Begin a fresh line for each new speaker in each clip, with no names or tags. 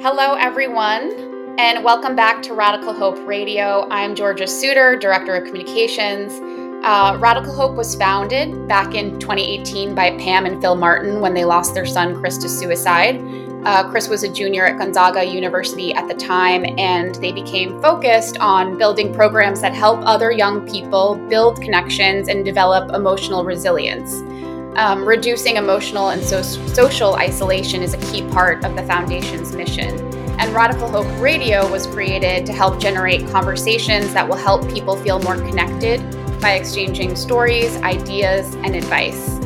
Hello, everyone, and welcome back to Radical Hope Radio. I'm Georgia Suter, Director of Communications. Uh, Radical Hope was founded back in 2018 by Pam and Phil Martin when they lost their son Chris to suicide. Uh, Chris was a junior at Gonzaga University at the time, and they became focused on building programs that help other young people build connections and develop emotional resilience. Um, reducing emotional and so- social isolation is a key part of the Foundation's mission. And Radical Hope Radio was created to help generate conversations that will help people feel more connected by exchanging stories, ideas, and advice.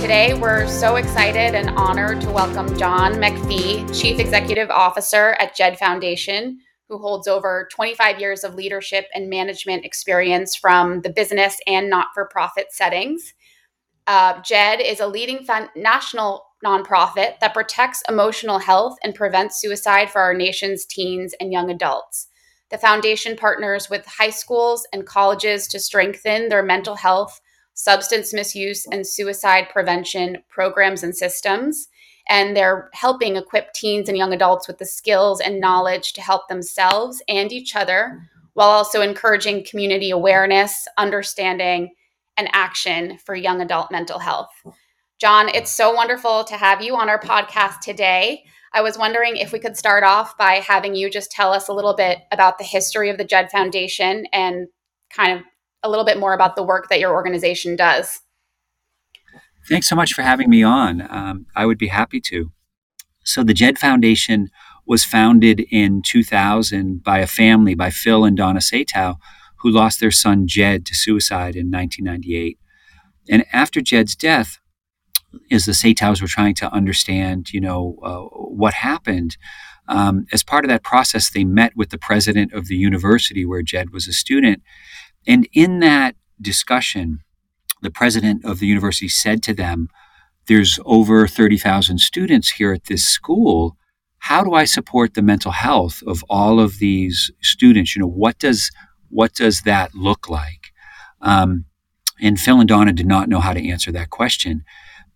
Today, we're so excited and honored to welcome John MacPhee, Chief Executive Officer at JED Foundation, who holds over 25 years of leadership and management experience from the business and not for profit settings. Uh, JED is a leading fan- national nonprofit that protects emotional health and prevents suicide for our nation's teens and young adults. The foundation partners with high schools and colleges to strengthen their mental health, substance misuse, and suicide prevention programs and systems. And they're helping equip teens and young adults with the skills and knowledge to help themselves and each other while also encouraging community awareness, understanding, and action for young adult mental health. John, it's so wonderful to have you on our podcast today. I was wondering if we could start off by having you just tell us a little bit about the history of the JED Foundation and kind of a little bit more about the work that your organization does.
Thanks so much for having me on. Um, I would be happy to. So, the JED Foundation was founded in 2000 by a family, by Phil and Donna Satow, who lost their son Jed to suicide in 1998. And after Jed's death, as the Satows were trying to understand, you know, uh, what happened, um, as part of that process, they met with the president of the university where Jed was a student. And in that discussion, the president of the university said to them, There's over 30,000 students here at this school. How do I support the mental health of all of these students? You know, what does what does that look like? Um, and Phil and Donna did not know how to answer that question.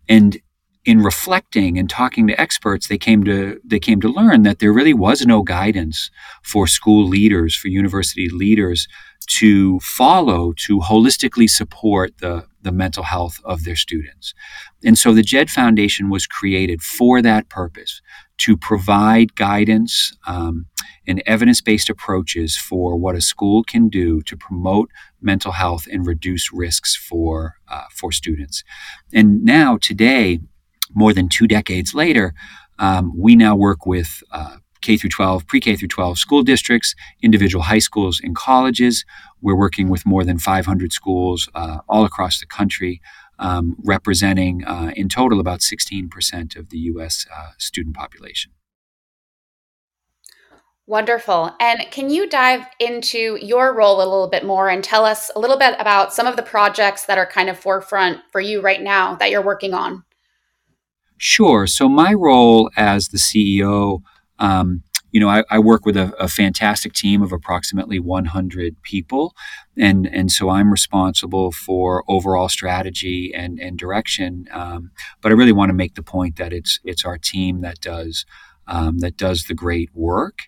And in reflecting and talking to experts, they came to they came to learn that there really was no guidance for school leaders, for university leaders to follow to holistically support the, the mental health of their students. And so the JED Foundation was created for that purpose to provide guidance um, and evidence based approaches for what a school can do to promote mental health and reduce risks for, uh, for students. And now, today, more than two decades later, um, we now work with uh, K through 12, pre K through 12 school districts, individual high schools, and colleges. We're working with more than 500 schools uh, all across the country, um, representing uh, in total about 16% of the U.S. Uh, student population.
Wonderful. And can you dive into your role a little bit more and tell us a little bit about some of the projects that are kind of forefront for you right now that you're working on?
Sure. So, my role as the CEO, um, you know, I, I work with a, a, fantastic team of approximately 100 people, and and so I'm responsible for overall strategy and and direction. Um, but I really want to make the point that it's it's our team that does um, that does the great work.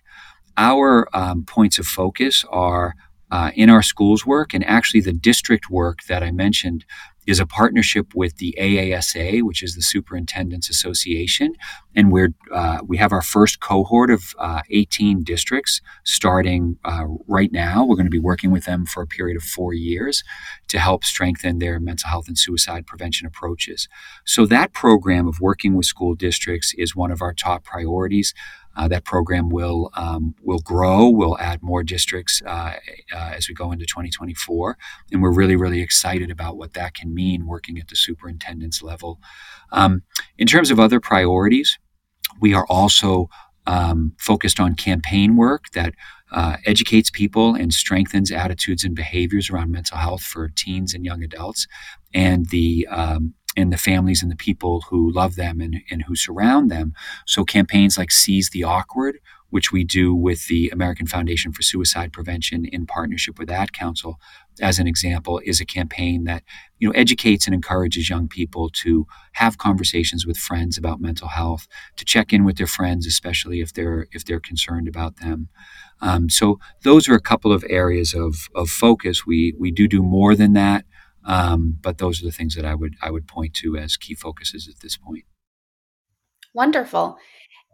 Our um, points of focus are uh, in our schools work and actually the district work that I mentioned is a partnership with the AASA, which is the Superintendents Association, and we're uh, we have our first cohort of uh, 18 districts starting uh, right now. We're going to be working with them for a period of four years to help strengthen their mental health and suicide prevention approaches. So that program of working with school districts is one of our top priorities. Uh, that program will um, will grow. We'll add more districts uh, uh, as we go into 2024, and we're really really excited about what that can mean working at the superintendent's level. Um, in terms of other priorities, we are also um, focused on campaign work that uh, educates people and strengthens attitudes and behaviors around mental health for teens and young adults, and the um, and the families and the people who love them and, and who surround them. So campaigns like Seize the Awkward, which we do with the American Foundation for Suicide Prevention in partnership with Ad Council, as an example, is a campaign that you know educates and encourages young people to have conversations with friends about mental health, to check in with their friends, especially if they're if they're concerned about them. Um, so those are a couple of areas of of focus. We we do do more than that, um, but those are the things that I would I would point to as key focuses at this point.
Wonderful.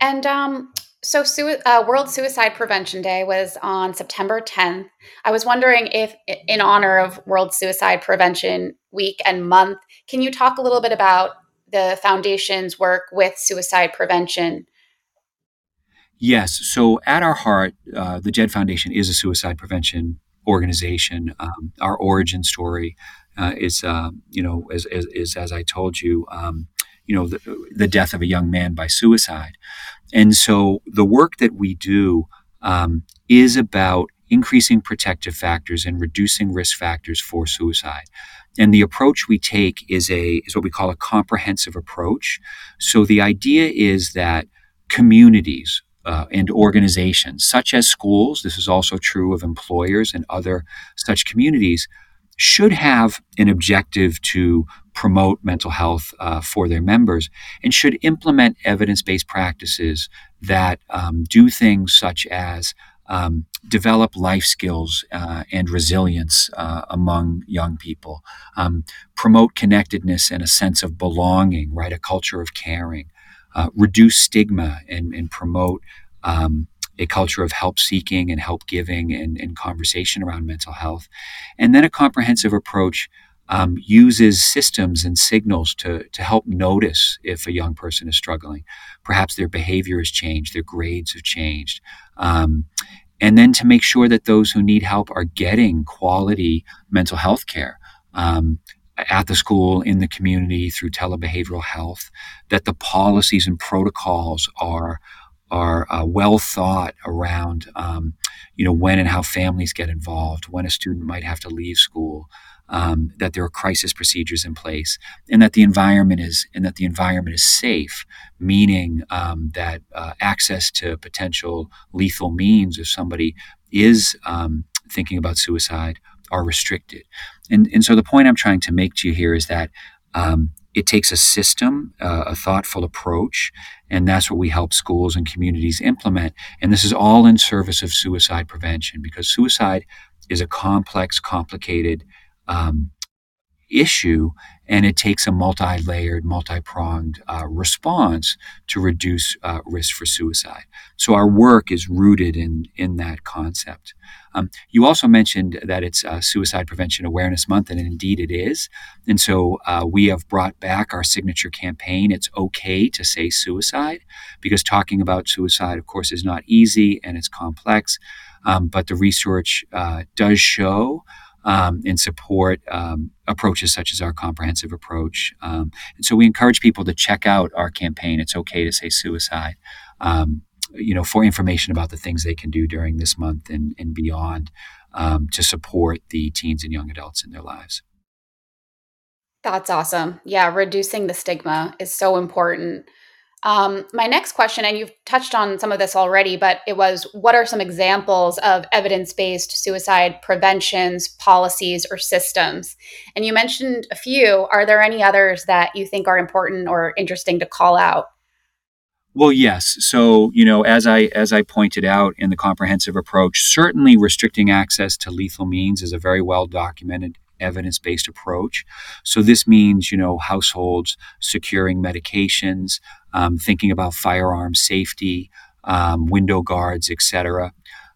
And um, so, uh, World Suicide Prevention Day was on September 10th. I was wondering if, in honor of World Suicide Prevention Week and Month, can you talk a little bit about the foundation's work with suicide prevention?
Yes. So, at our heart, uh, the JED Foundation is a suicide prevention organization. Um, our origin story uh, is, uh, you know, is, is, is, as I told you, um, you know, the, the, death of a young man by suicide. And so the work that we do um, is about increasing protective factors and reducing risk factors for suicide. And the approach we take is a is what we call a comprehensive approach. So the idea is that communities uh, and organizations, such as schools, this is also true of employers and other such communities, should have an objective to promote mental health uh, for their members and should implement evidence based practices that um, do things such as um, develop life skills uh, and resilience uh, among young people, um, promote connectedness and a sense of belonging, right? A culture of caring, uh, reduce stigma and, and promote um, a culture of help seeking and help giving and, and, conversation around mental health. And then a comprehensive approach um, uses systems and signals to, to help notice if a young person is struggling. Perhaps their behavior has changed, their grades have changed. Um, and then to make sure that those who need help are getting quality mental health care. Um, at the school, in the community, through telebehavioral health, that the policies and protocols are are uh, well thought around, um, you know, when and how families get involved, when a student might have to leave school, um, that there are crisis procedures in place, and that the environment is and that the environment is safe, meaning um, that uh, access to potential lethal means if somebody is um, thinking about suicide are restricted. And and so the point I'm trying to make to you here is that um, it takes a system, uh, a thoughtful approach, and that's what we help schools and communities implement. And this is all in service of suicide prevention because suicide is a complex, complicated um, issue, and it takes a multi layered, multi pronged uh, response to reduce uh, risk for suicide. So our work is rooted in, in that concept. Um, you also mentioned that it's uh, Suicide Prevention Awareness Month, and indeed it is. And so uh, we have brought back our signature campaign. It's okay to say suicide because talking about suicide, of course, is not easy and it's complex. Um, but the research uh, does show um, and support um, approaches such as our comprehensive approach. Um, and so we encourage people to check out our campaign. It's okay to say suicide. Um, you know, for information about the things they can do during this month and, and beyond um, to support the teens and young adults in their lives.
That's awesome. Yeah, reducing the stigma is so important. Um, my next question, and you've touched on some of this already, but it was what are some examples of evidence based suicide preventions, policies, or systems? And you mentioned a few. Are there any others that you think are important or interesting to call out?
Well, yes. So, you know, as I as I pointed out in the comprehensive approach, certainly restricting access to lethal means is a very well documented evidence based approach. So this means, you know, households securing medications, um, thinking about firearm safety, um, window guards, etc.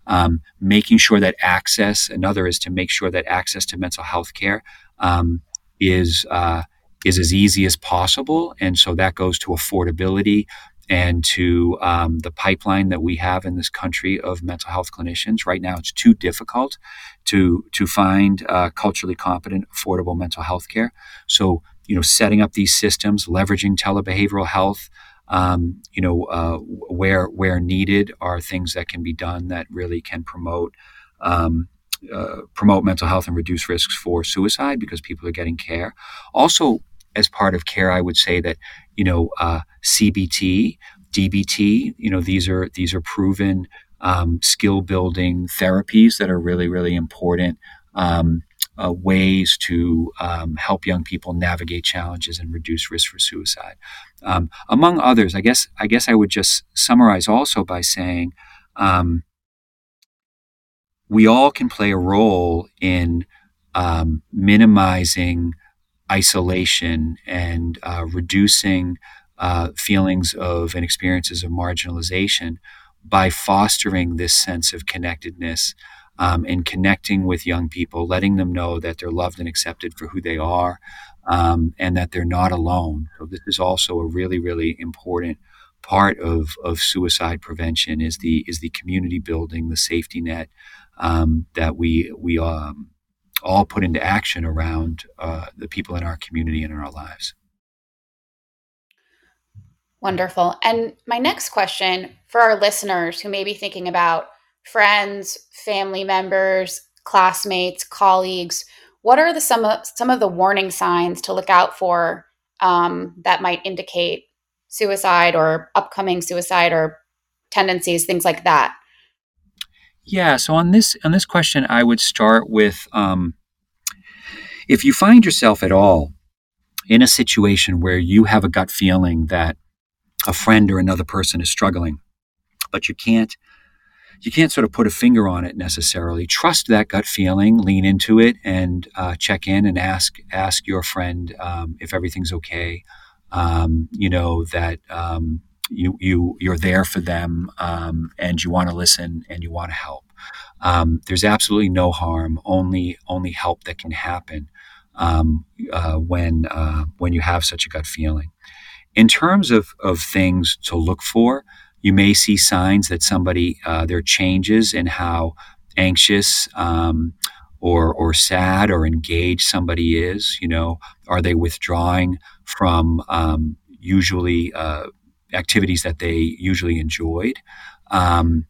Um, making sure that access, another is to make sure that access to mental health care um, is uh, is as easy as possible, and so that goes to affordability, and to um, the pipeline that we have in this country of mental health clinicians. Right now, it's too difficult to to find uh, culturally competent, affordable mental health care. So, you know, setting up these systems, leveraging telebehavioral health, um, you know, uh, where where needed, are things that can be done that really can promote. Um, uh, promote mental health and reduce risks for suicide because people are getting care. Also, as part of care, I would say that you know, uh, CBT, DBT. You know, these are these are proven um, skill building therapies that are really really important. Um, uh, ways to um, help young people navigate challenges and reduce risk for suicide, um, among others. I guess I guess I would just summarize also by saying um, we all can play a role in um, minimizing isolation and uh, reducing uh, feelings of and experiences of marginalization by fostering this sense of connectedness um, and connecting with young people, letting them know that they're loved and accepted for who they are um, and that they're not alone. So this is also a really, really important part of, of suicide prevention is the is the community building, the safety net um, that we we um, all put into action around uh, the people in our community and in our lives.
Wonderful. And my next question for our listeners who may be thinking about friends, family members, classmates, colleagues, what are the some of, some of the warning signs to look out for um, that might indicate suicide or upcoming suicide or tendencies, things like that?
Yeah. So on this on this question, I would start with um, if you find yourself at all in a situation where you have a gut feeling that a friend or another person is struggling, but you can't you can't sort of put a finger on it necessarily. Trust that gut feeling, lean into it, and uh, check in and ask ask your friend um, if everything's okay. Um, you know that um, you you you're there for them um, and you want to listen and you want to help. Um, there's absolutely no harm, only only help that can happen um, uh, when uh, when you have such a gut feeling. In terms of of things to look for, you may see signs that somebody uh, there are changes in how anxious um, or or sad or engaged somebody is. You know, are they withdrawing from um, usually uh, activities that they usually enjoyed? Um,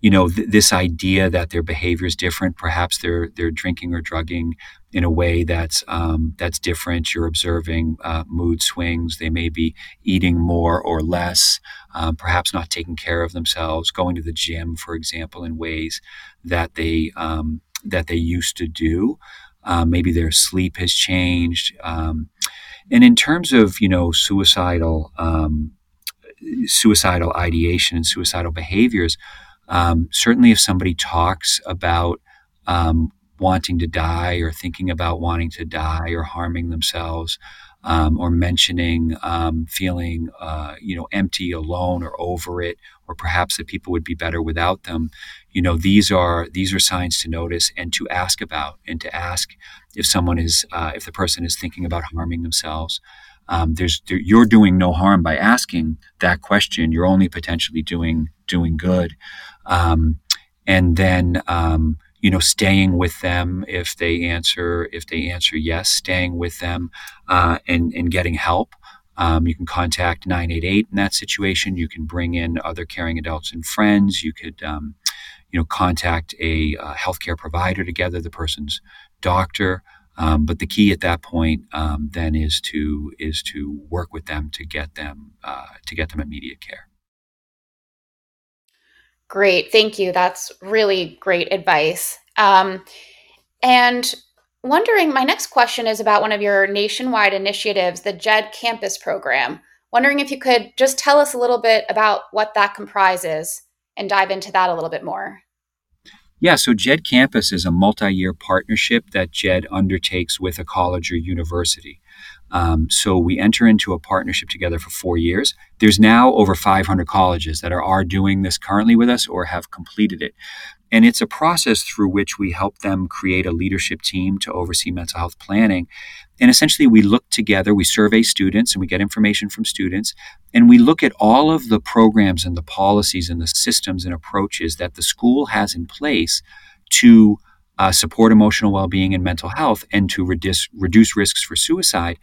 you know, th- this idea that their behavior is different. Perhaps they're they're drinking or drugging in a way that's um, that's different. You're observing uh, mood swings. They may be eating more or less. Um, perhaps not taking care of themselves. Going to the gym, for example, in ways that they um, that they used to do. Um, maybe their sleep has changed. Um, and in terms of you know suicidal um, suicidal ideation and suicidal behaviors um, certainly, if somebody talks about um, wanting to die or thinking about wanting to die or harming themselves, um, or mentioning um, feeling, uh, you know, empty, alone, or over it, or perhaps that people would be better without them, you know, these are these are signs to notice and to ask about, and to ask if someone is, uh, if the person is thinking about harming themselves. Um, there's there, you're doing no harm by asking that question. You're only potentially doing doing good. Um, and then um, you know staying with them if they answer if they answer yes staying with them uh, and and getting help. Um, you can contact 988 in that situation. You can bring in other caring adults and friends. You could um, you know contact a uh, healthcare provider together the person's doctor um, but the key at that point um, then is to is to work with them to get them uh, to get them immediate care
Great. Thank you. That's really great advice. Um, and wondering, my next question is about one of your nationwide initiatives, the JED Campus Program. Wondering if you could just tell us a little bit about what that comprises and dive into that a little bit more.
Yeah, so JED Campus is a multi year partnership that JED undertakes with a college or university. Um, so we enter into a partnership together for four years. There's now over 500 colleges that are, are doing this currently with us or have completed it. And it's a process through which we help them create a leadership team to oversee mental health planning. And essentially, we look together, we survey students and we get information from students, and we look at all of the programs and the policies and the systems and approaches that the school has in place to uh, support emotional well-being and mental health and to reduce reduce risks for suicide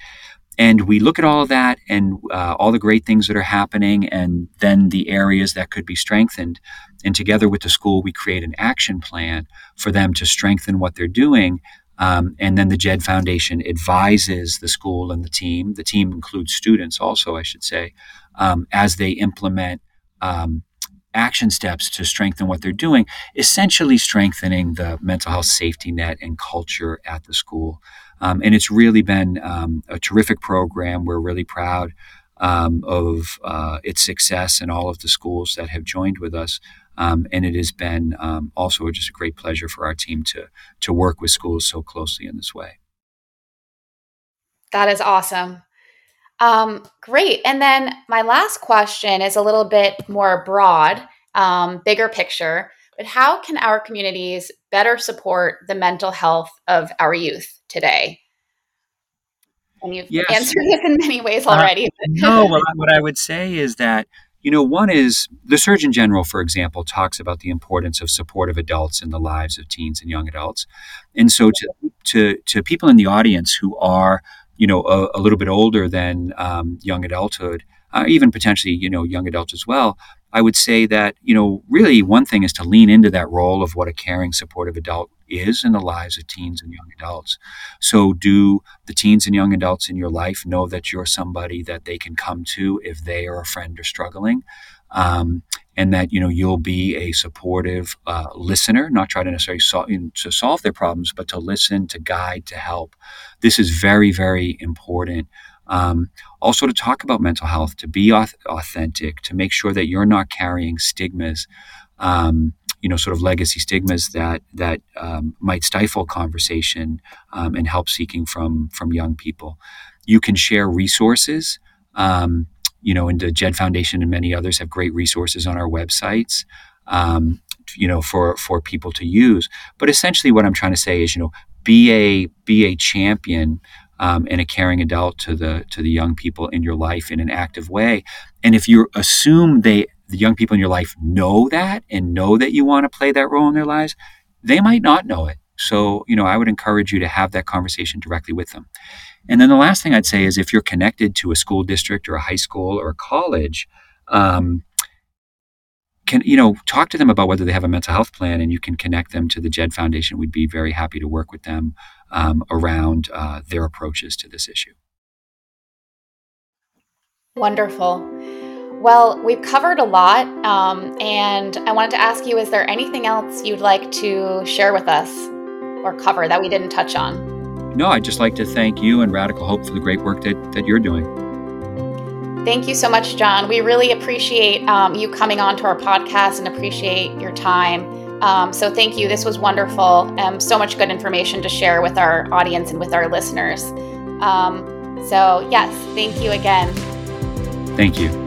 and we look at all of that and uh, all the great things that are happening and then the areas that could be strengthened and together with the school we create an action plan for them to strengthen what they're doing Um, and then the JED Foundation advises the school and the team. The team includes students also, I should say, um, as they implement um, action steps to strengthen what they're doing, essentially strengthening the mental health safety net and culture at the school. Um, and it's really been um, a terrific program. We're really proud um, of uh, its success and all of the schools that have joined with us. Um, and it has been um, also just a great pleasure for our team to to work with schools so closely in this way.
That is awesome. Um, great. And then my last question is a little bit more broad, bigger picture. But how can our communities better support the mental health of our youth today? And you've yes. answered this in many ways uh, already.
Uh, no, well, what I would say is that you know, one is the Surgeon General, for example, talks about the importance of supportive adults in the lives of teens and young adults. And so to, to, to people in the audience who are, you know, a, a little bit older than um, young adulthood, uh, even potentially, you know, young adults as well, I would say that, you know, really one thing is to lean into that role of what a caring, supportive adult is in the lives of teens and young adults. So, do the teens and young adults in your life know that you're somebody that they can come to if they or a friend are struggling? Um, and that you know you'll be a supportive uh, listener, not try to necessarily sol- to solve their problems, but to listen, to guide, to help. This is very, very important um, also, to talk about mental health, to be authentic, to make sure that you're not carrying stigmas, um, you know, sort of legacy stigmas that that um, might stifle conversation um, and help seeking from from young people. You can share resources. Um, you know, and the JED Foundation and many others have great resources on our websites. Um, you know, for for people to use. But essentially, what I'm trying to say is, you know, be a be a champion um, and a caring adult to the to the young people in your life in an active way. And if you assume they the young people in your life know that and know that you want to play that role in their lives, they might not know it. So, you know, I would encourage you to have that conversation directly with them. And then the last thing I'd say is if you're connected to a school district or a high school or a college, um, can you know talk to them about whether they have a mental health plan and you can connect them to the jed foundation we'd be very happy to work with them um, around uh, their approaches to this issue.
Wonderful. Well, we've covered a lot, um, and I wanted to ask you is there anything else you'd like to share with us or cover that we didn't touch on?
No, I'd just like to thank you and Radical Hope for the great work that, that you're doing.
Thank you so much, John. We really appreciate um, you coming on to our podcast and appreciate your time. Um, so thank you. This was wonderful. Um, so much good information to share with our audience and with our listeners. Um, so, yes, thank you again.
Thank you.